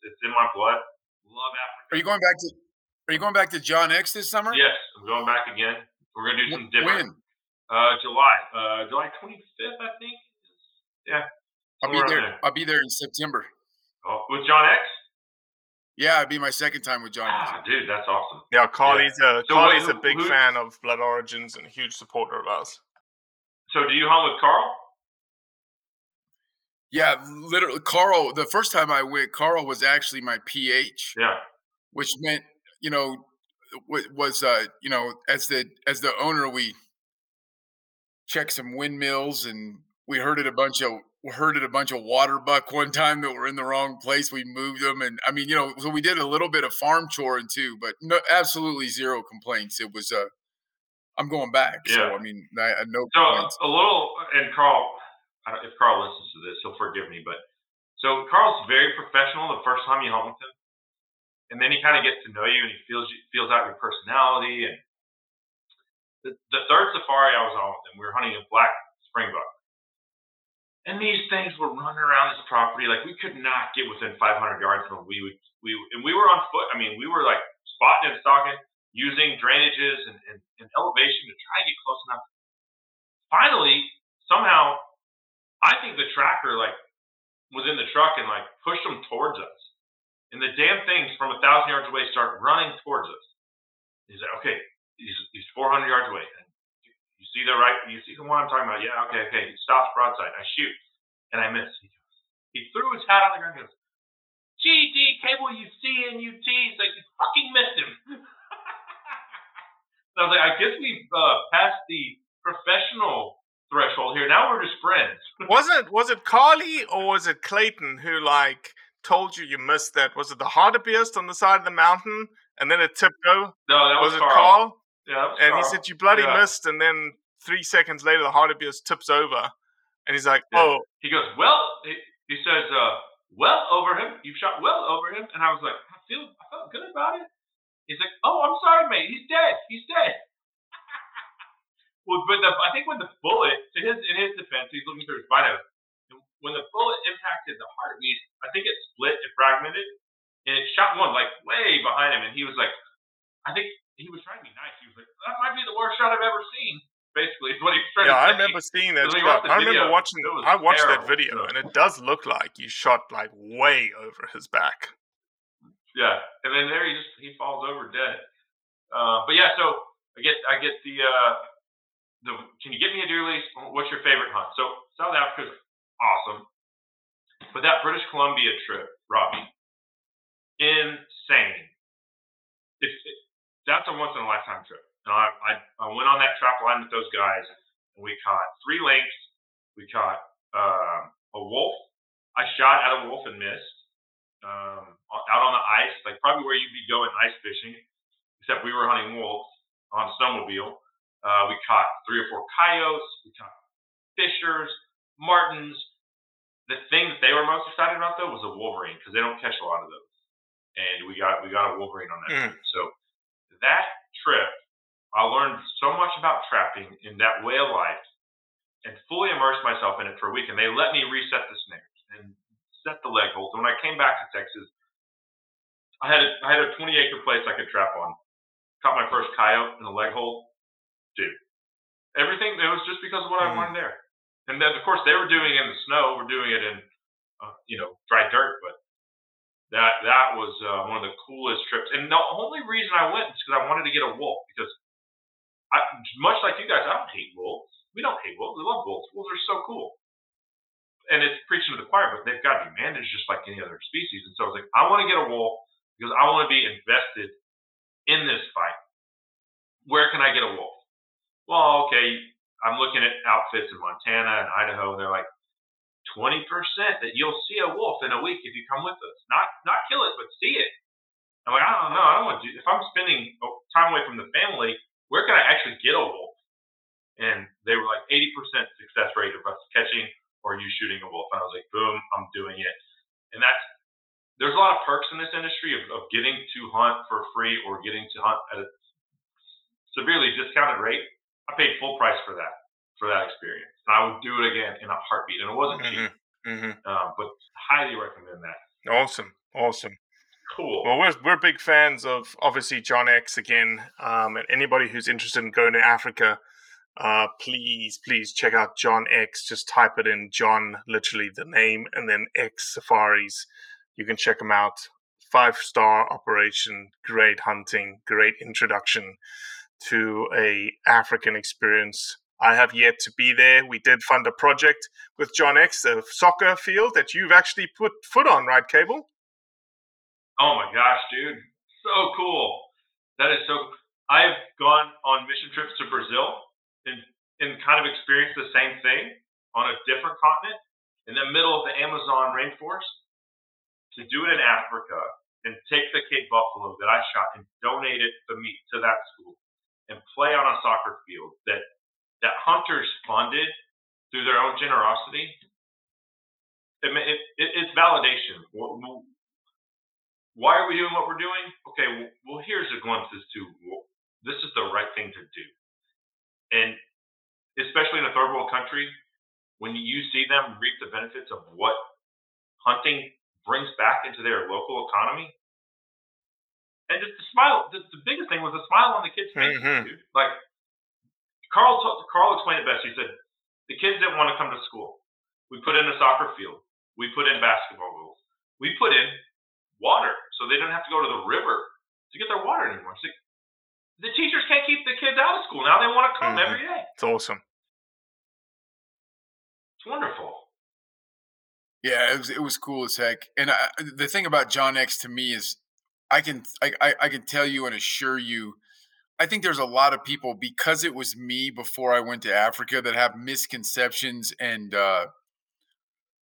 It's, it's in my blood. Love Africa. Are you going back to are you going back to John X this summer? Yes, I'm going back again. We're gonna do some different. When? Uh, July, uh, July 25th, I think. Yeah. I'll be there. there. I'll be there in September. Oh, with John X. Yeah, it'd be my second time with John. Ah, dude, that's awesome. Yeah, Carly's a So Carly's what- a big who- fan of Blood Origins and a huge supporter of ours. So, do you hunt with Carl? Yeah, literally, Carl. The first time I went, Carl was actually my PH. Yeah. Which meant, you know, was uh, you know, as the as the owner, we checked some windmills and we herded a bunch of herded a bunch of water buck one time that were in the wrong place. We moved them, and I mean, you know, so we did a little bit of farm choring too, but no, absolutely zero complaints. It was uh, I'm going back, so Yeah. I mean, I, I no So complaints. a little, and Carl, if Carl listens to this, he'll forgive me. But so Carl's very professional the first time you hunt with him, and then he kind of gets to know you and he feels feels out your personality. And the, the third safari I was on with him, we were hunting a black springbuck, and these things were running around this property like we could not get within 500 yards of them. We would we and we were on foot. I mean, we were like spotting and stalking, using drainages and, and, and elevation to try and get close enough finally, somehow, I think the tracker like was in the truck and like pushed them towards us, and the damn things from a thousand yards away start running towards us. He's like, okay, he's he's 400 yards away, and you see the right, you see the one I'm talking about? Yeah, okay, okay. He stops broadside. I shoot, and I miss. He goes, he threw his hat on the ground. and goes, GD cable, you see and you tease like you fucking missed him. so I was like, I guess we've uh, passed the professional threshold here. Now we're just friends. was it was it Carly or was it Clayton who like told you you missed that? Was it the hartebeest on the side of the mountain and then it tipped over? No, that was it Carl. Carl? Yeah, was and he said you bloody Yeah. missed, and then three seconds later the hartebeest tips over, and he's like, Yeah. "Oh, He goes, well, he, he says, uh, well over him. You shot well over him. And I was like, I feel, I felt good about it. He's like, oh, I'm sorry, mate. He's dead. He's dead. Well, but the, I think when the bullet, to his, in his defense, he's looking through his bino. When the bullet impacted the hartebeest, I think it split, it fragmented, and it shot one like way behind him. And he was like, I think he was trying to be nice. He was like, that might be the worst shot I've ever seen. Basically, is what he was trying yeah." to I remember seeing that shot. I remember watching. I watched that video, and it does look like you shot like way over his back. Yeah, and then there he just he falls over dead. Uh, but yeah, so I get I get the uh, the can you get me a deer lease? What's your favorite hunt? So South Africa's awesome, but that British Columbia trip, Robbie, insane. It's it, that's a once in a lifetime trip. And I, I I went on that trap line with those guys, and we caught three lynx, we caught um, a wolf. I shot at a wolf and missed um, out on the ice, like probably where you'd be going ice fishing, except we were hunting wolves on snowmobile. Uh, we caught three or four coyotes. We caught fishers, martins. The thing that they were most excited about though was a wolverine because they don't catch a lot of those, and we got we got a wolverine on that Mm. trip. So that trip, I learned so much about trapping in that way of life, and fully immersed myself in it for a week. And they let me reset the snares and set the leg holes. And when I came back to Texas, I had a, I had a 20 acre place I could trap on. Caught my first coyote in a leg hole. Dude, everything, it was just because of what I Mhm. wanted there. And then, of course, they were doing it in the snow. We're doing it in, uh, you know, dry dirt. But that that was uh, one of the coolest trips. And the only reason I went is because I wanted to get a wolf. Because I, much like you guys, I don't hate wolves. We don't hate wolves. We love wolves. Wolves are so cool and it's preaching to the choir, but they've got to be managed just like any other species. And so I was like, I want to get a wolf because I want to be invested in this fight. Where can I get a wolf? Well, okay, I'm looking at outfits in Montana and Idaho, and they're like 20% that you'll see a wolf in a week if you come with us. Not not kill it, but see it. I'm like, I don't know. I don't want to do. If I'm spending time away from the family, where can I actually get a wolf? And they were like 80% success rate of us catching or you shooting a wolf. And I was like, boom, I'm doing it. And that's there's a lot of perks in this industry of, of getting to hunt for free or getting to hunt at a severely discounted rate. I paid full price for that for that experience. And I would do it again in a heartbeat. And it wasn't cheap, Mm-hmm. um, but highly recommend that. Awesome, awesome. Cool. Well, we're we're big fans of obviously John X again, um, and anybody who's interested in going to Africa, uh, please please check out John X. Just type it in John, literally the name, and then X Safaris. You can check them out. Five star operation, great hunting, great introduction to a African experience. I have yet to be there. We did fund a project with John X, a soccer field that you've actually put foot on, right, Cable? Oh my gosh, dude. So cool. That is so I've gone on mission trips to Brazil and and kind of experienced the same thing on a different continent in the middle of the Amazon rainforest. To do it in Africa and take the Cape Buffalo that I shot and donate it the meat to that school and play on a soccer field that that hunters funded through their own generosity. It, it, it, it's validation why are we doing what we're doing? Okay, well, here's a glimpse as to this is the right thing to do. And especially in a third world country, when you see them reap the benefits of what hunting brings back into their local economy, and just the smile, the, the biggest thing was the smile on the kids' faces, mm-hmm. dude. Like Carl, Carl explained it best. He said, the kids didn't want to come to school. We put in a soccer field. We put in basketball goals. We put in water so they don't have to go to the river to get their water anymore. Like, the teachers can't keep the kids out of school now. They want to come mm-hmm. every day. It's awesome. It's wonderful. Yeah, it was it was cool as heck. And I, the thing about John X to me is, I can I, I, can tell you and assure you, I think there's a lot of people because it was me before I went to Africa that have misconceptions and uh,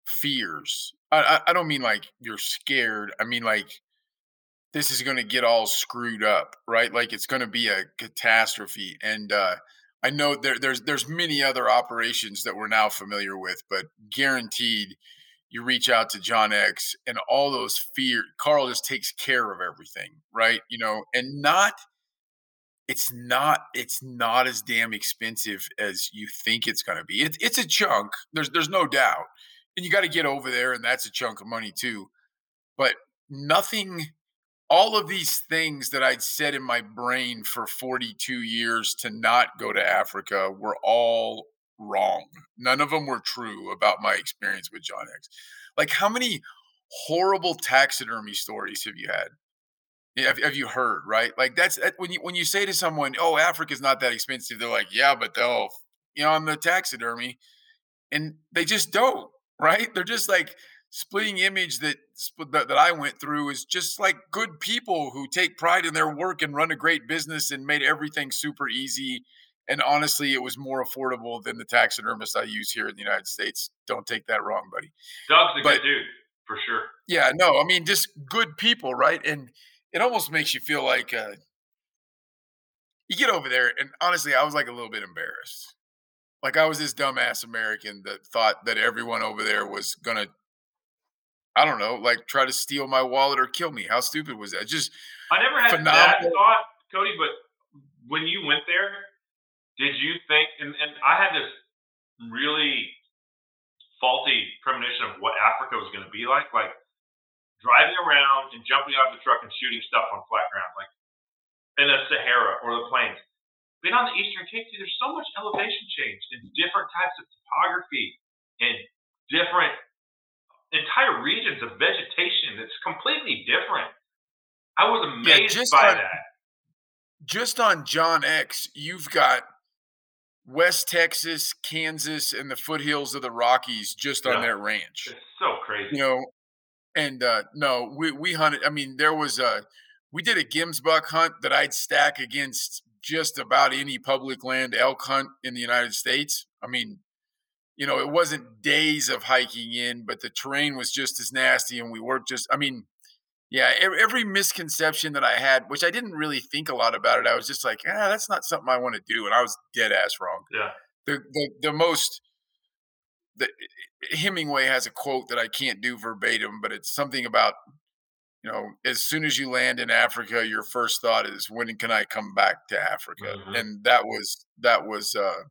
fears. I, I don't mean like you're scared. I mean like this is going to get all screwed up, right? Like it's going to be a catastrophe. And uh, I know there, there's there's many other operations that we're now familiar with, but guaranteed, you reach out to John X and all those fear. Carl just takes care of everything, right? You know, and not. It's not. It's not as damn expensive as you think it's going to be. It, it's a chunk. There's there's no doubt and you got to get over there, and that's a chunk of money too. But nothing, all of these things that I'd said in my brain for 42 years to not go to Africa were all wrong. None of them were true about my experience with John X. Like, how many horrible taxidermy stories have you had? Have, have you heard? Right? Like that's that, when you when you say to someone, "Oh, Africa's not that expensive," they're like, "Yeah, but they'll you know on the taxidermy," and they just don't right? They're just like splitting image that, that that I went through is just like good people who take pride in their work and run a great business and made everything super easy. And honestly, it was more affordable than the taxidermist I use here in the United States. Don't take that wrong, buddy. Doug's a but, good dude for sure. Yeah, no, I mean just good people, right? And it almost makes you feel like uh, you get over there, and honestly, I was like a little bit embarrassed like I was this dumbass American that thought that everyone over there was gonna, I don't know, like try to steal my wallet or kill me. How stupid was that? Just I never had phenomenal. that thought, Cody. But when you went there, did you think? And, and I had this really faulty premonition of what Africa was going to be like, like driving around and jumping out of the truck and shooting stuff on flat ground, like in the Sahara or the plains been on the Eastern Cape, there's so much elevation change and different types of topography and different entire regions of vegetation that's completely different. I was amazed yeah, by on, that. Just on John X, you've got West Texas, Kansas, and the foothills of the Rockies just on their ranch. It's so crazy. You know, and uh no, we we hunted. I mean, there was a we did a Gemsbuck hunt that I'd stack against just about any public land elk hunt in the United States. I mean, you know, it wasn't days of hiking in, but the terrain was just as nasty, and we worked just. I mean, yeah, every misconception that I had, which I didn't really think a lot about it, I was just like, ah, that's not something I want to do, and I was dead ass wrong. Yeah. The the the most. The, Hemingway has a quote that I can't do verbatim, but it's something about you know, as soon as you land in Africa, your first thought is, when can I come back to Africa? Mm-hmm. And that was that was uh,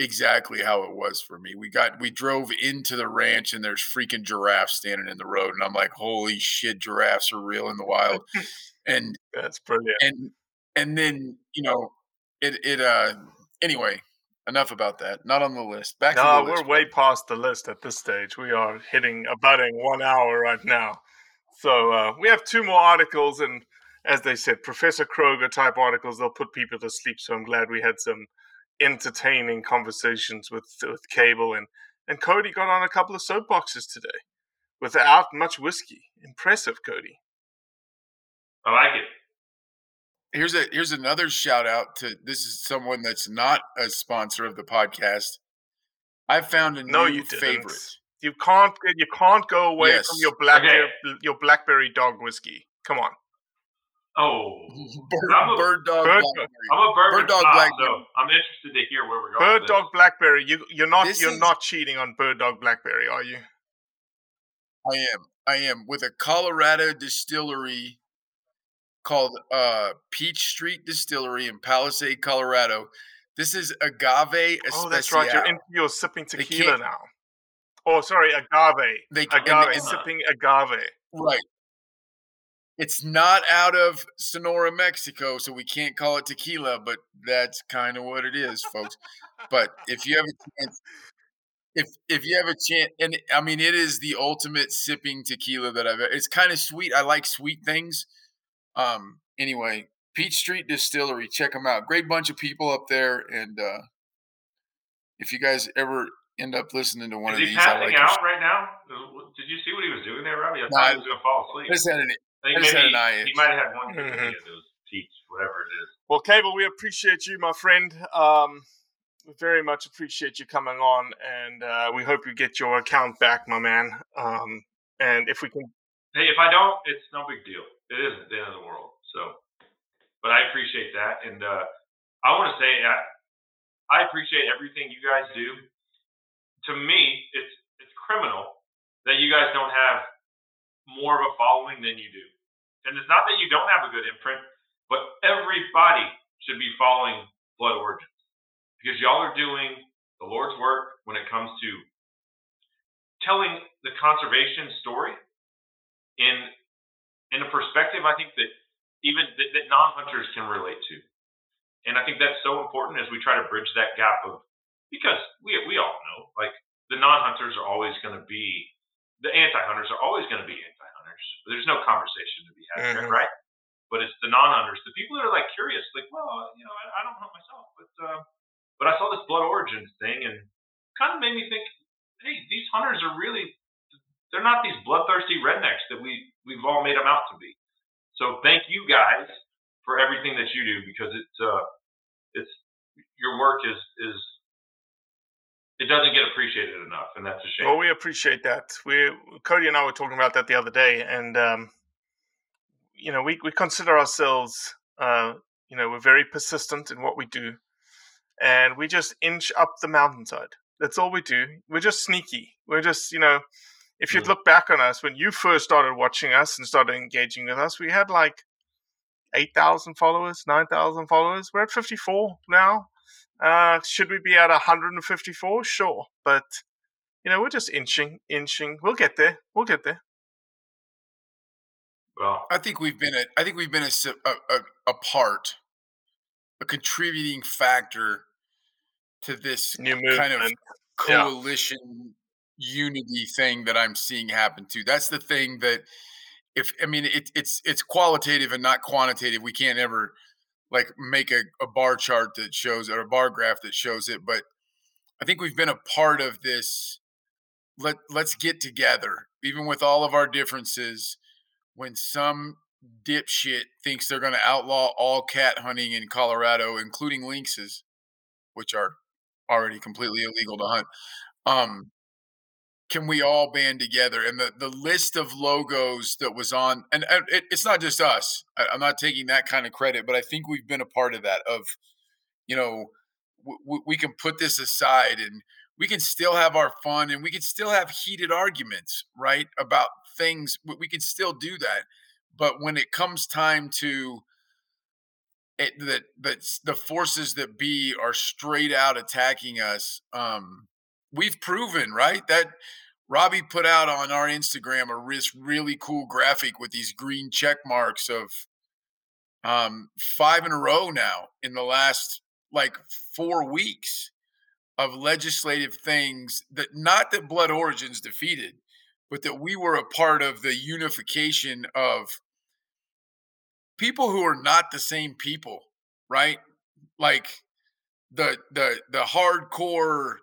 exactly how it was for me. We got we drove into the ranch and there's freaking giraffes standing in the road, and I'm like, holy shit, giraffes are real in the wild. and that's brilliant. And and then you know it it uh anyway enough about that. Not on the list. Back no, to the we're list. way past the list at this stage. We are hitting abutting one hour right now. So uh, we have two more articles, and as they said, Professor Kroger type articles. They'll put people to sleep. So I'm glad we had some entertaining conversations with with Cable and and Cody got on a couple of soapboxes today without much whiskey. Impressive, Cody. I like it. Here's a here's another shout out to this is someone that's not a sponsor of the podcast. I found a No, new you didn't. favorite. You can't you can't go away Yes. from your blackberry your blackberry dog whiskey. Come on. Oh, Bird, I'm a- bird dog Bird. I'm a bourbon Bird dog snob, black so I'm interested to hear where we're going. Bird with dog blackberry. You you're not This you're is- not cheating on bird dog blackberry, are you? I am. I am with a Colorado distillery called uh, Peach Street Distillery in Palisade, Colorado. This is agave Oh, that's right. You're Especial. into you're sipping tequila now. Oh, sorry, agave. They Agave, and- and- sipping agave. right. It's not out of Sonora, Mexico, so we can't call it tequila, but that's kind of what it is, folks. But if you have a chance, if if you have a chance, and I mean, it is the ultimate sipping tequila that I've. It's kind of sweet. I like sweet things. Um. Anyway, Peach Street Distillery, check them out. Great bunch of people up there, and uh if you guys ever end up listening to one Is of he these, I passing like out right now? Did you see what he was doing there, Robbie? I No, thought I- he was going to fall asleep. I just had an, I think I just had maybe an eye he might have had one too Mhm. of those teats, whatever it is. Well, Cable, we appreciate you, my friend. Um, we very much appreciate you coming on, and uh, we hope you get your account back, my man. Um, and if we can, Hey, if I don't, it's no big deal. It isn't the end of the world. So, but I appreciate that, and uh, I want to say I, I appreciate everything you guys do. To me, it's it's criminal that you guys don't have more of a following than you do. And it's not that you don't have a good imprint, but everybody should be following Blood Origins because y'all are doing the Lord's work when it comes to telling the conservation story in in a perspective I think that even that, that non-hunters can relate to. And I think that's so important as we try to bridge that gap of because we we all know like the non-hunters are always going to be the anti-hunters are always going to be anti-hunters. There's no conversation to be had Mhm. right? But it's the non-hunters, the people that are like curious, like, well, you know, I, I don't hunt myself, but uh, but I saw this blood origins thing and kind of made me think, hey, these hunters are really they're not these bloodthirsty rednecks that we we've all made them out to be. So thank you guys for everything that you do because it's uh it's your work is is it doesn't get appreciated enough and that's a shame. well, we appreciate that. We Cody and I were talking about that the other day, and um, you know, we we consider ourselves, uh, you know, we're very persistent in what we do, and we just inch up the mountainside. That's all we do. We're just sneaky. We're just, you know, if you'd Mm. look back on us when you first started watching us and started engaging with us, we had like 8,000 followers, 9,000 followers. We're at 54 now. Uh, should we be at 154? Sure. But, you know, we're just inching, inching. We'll get there. We'll get there. Well, I think we've been a, I think we've been a, a, a, a part, a contributing factor to this New kind of movement. Yeah. coalition unity thing that I'm seeing happen too. That's the thing that if I mean it, it's it's qualitative and not quantitative. We can't ever like make a, a bar chart that shows or a bar graph that shows it, but I think we've been a part of this. Let let's get together, even with all of our differences. When some dipshit thinks they're going to outlaw all cat hunting in Colorado, including lynxes, which are already completely illegal to hunt. Um, can we all band together? And the, the list of logos that was on, and, it, it's not just us. I, I'm not taking that kind of credit, but I think we've been a part of that. Of, you know, w- we can put this aside and we can still have our fun and we can still have heated arguments, right? About things. We, we can still do that. But when it comes time to it, that that the forces that be are straight out attacking us. Um, we've proven right that Robbie put out on our Instagram a really cool graphic with these green check marks of um, five in a row now in the last like four weeks of legislative things that not that Blood Origins defeated, but that we were a part of the unification of people who are not the same people, right? Like the the the hardcore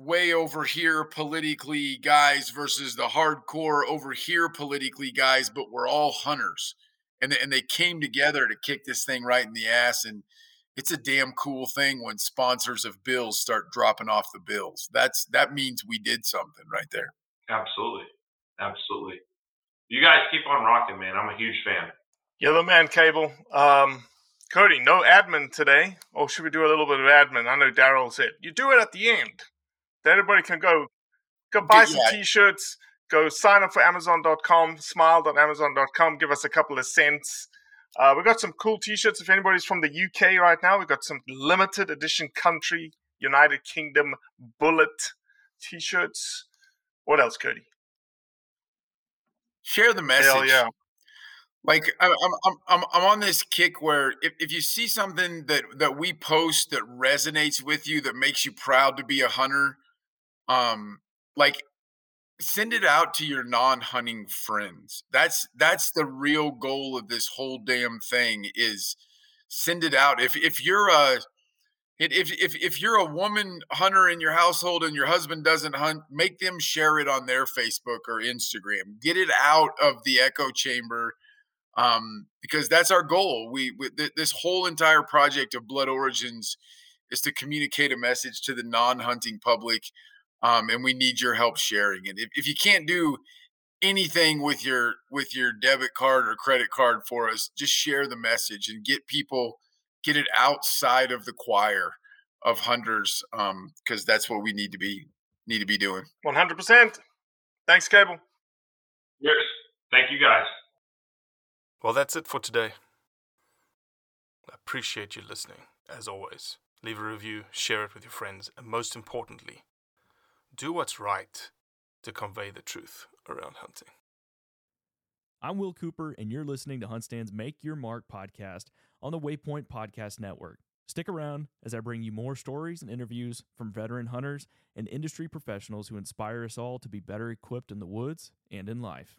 way over here politically guys versus the hardcore over here politically guys, but we're all hunters. And, and they came together to kick this thing right in the ass. And it's a damn cool thing when sponsors of bills start dropping off the bills. That's that means we did something right there. Absolutely. Absolutely. You guys keep on rocking, man. I'm a huge fan. You're the man, Cable. Um, Cody, no admin today. Or should we do a little bit of admin? I know Daryl said you do it at the end. Then everybody can go go buy some yeah. t-shirts, go sign up for Amazon.com, smile.amazon.com, give us a couple of cents. Uh, we've got some cool t-shirts. If anybody's from the UK right now, we've got some limited edition country United Kingdom bullet t-shirts. What else, Cody? Share the message. Hell yeah. Like I'm, I'm, I'm, I'm on this kick where if, if you see something that that we post that resonates with you, that makes you proud to be a hunter, um like send it out to your non-hunting friends. That's that's the real goal of this whole damn thing is send it out. If if you're a if if if you're a woman hunter in your household and your husband doesn't hunt make them share it on their facebook or instagram. Get it out of the echo chamber um, because that's our goal. We, we th- this whole entire project of blood origins is to communicate a message to the non-hunting public um, and we need your help sharing it. If, if you can't do anything with your with your debit card or credit card for us, just share the message and get people get it outside of the choir of hunters because um, that's what we need to be need to be doing. One hundred percent. Thanks, Cable. Yes. Thank you, guys. Well, that's it for today. I appreciate you listening, as always. Leave a review, share it with your friends, and most importantly, do what's right to convey the truth around hunting. I'm Will Cooper, and you're listening to HuntStand's Make Your Mark podcast on the Waypoint Podcast Network. Stick around as I bring you more stories and interviews from veteran hunters and industry professionals who inspire us all to be better equipped in the woods and in life.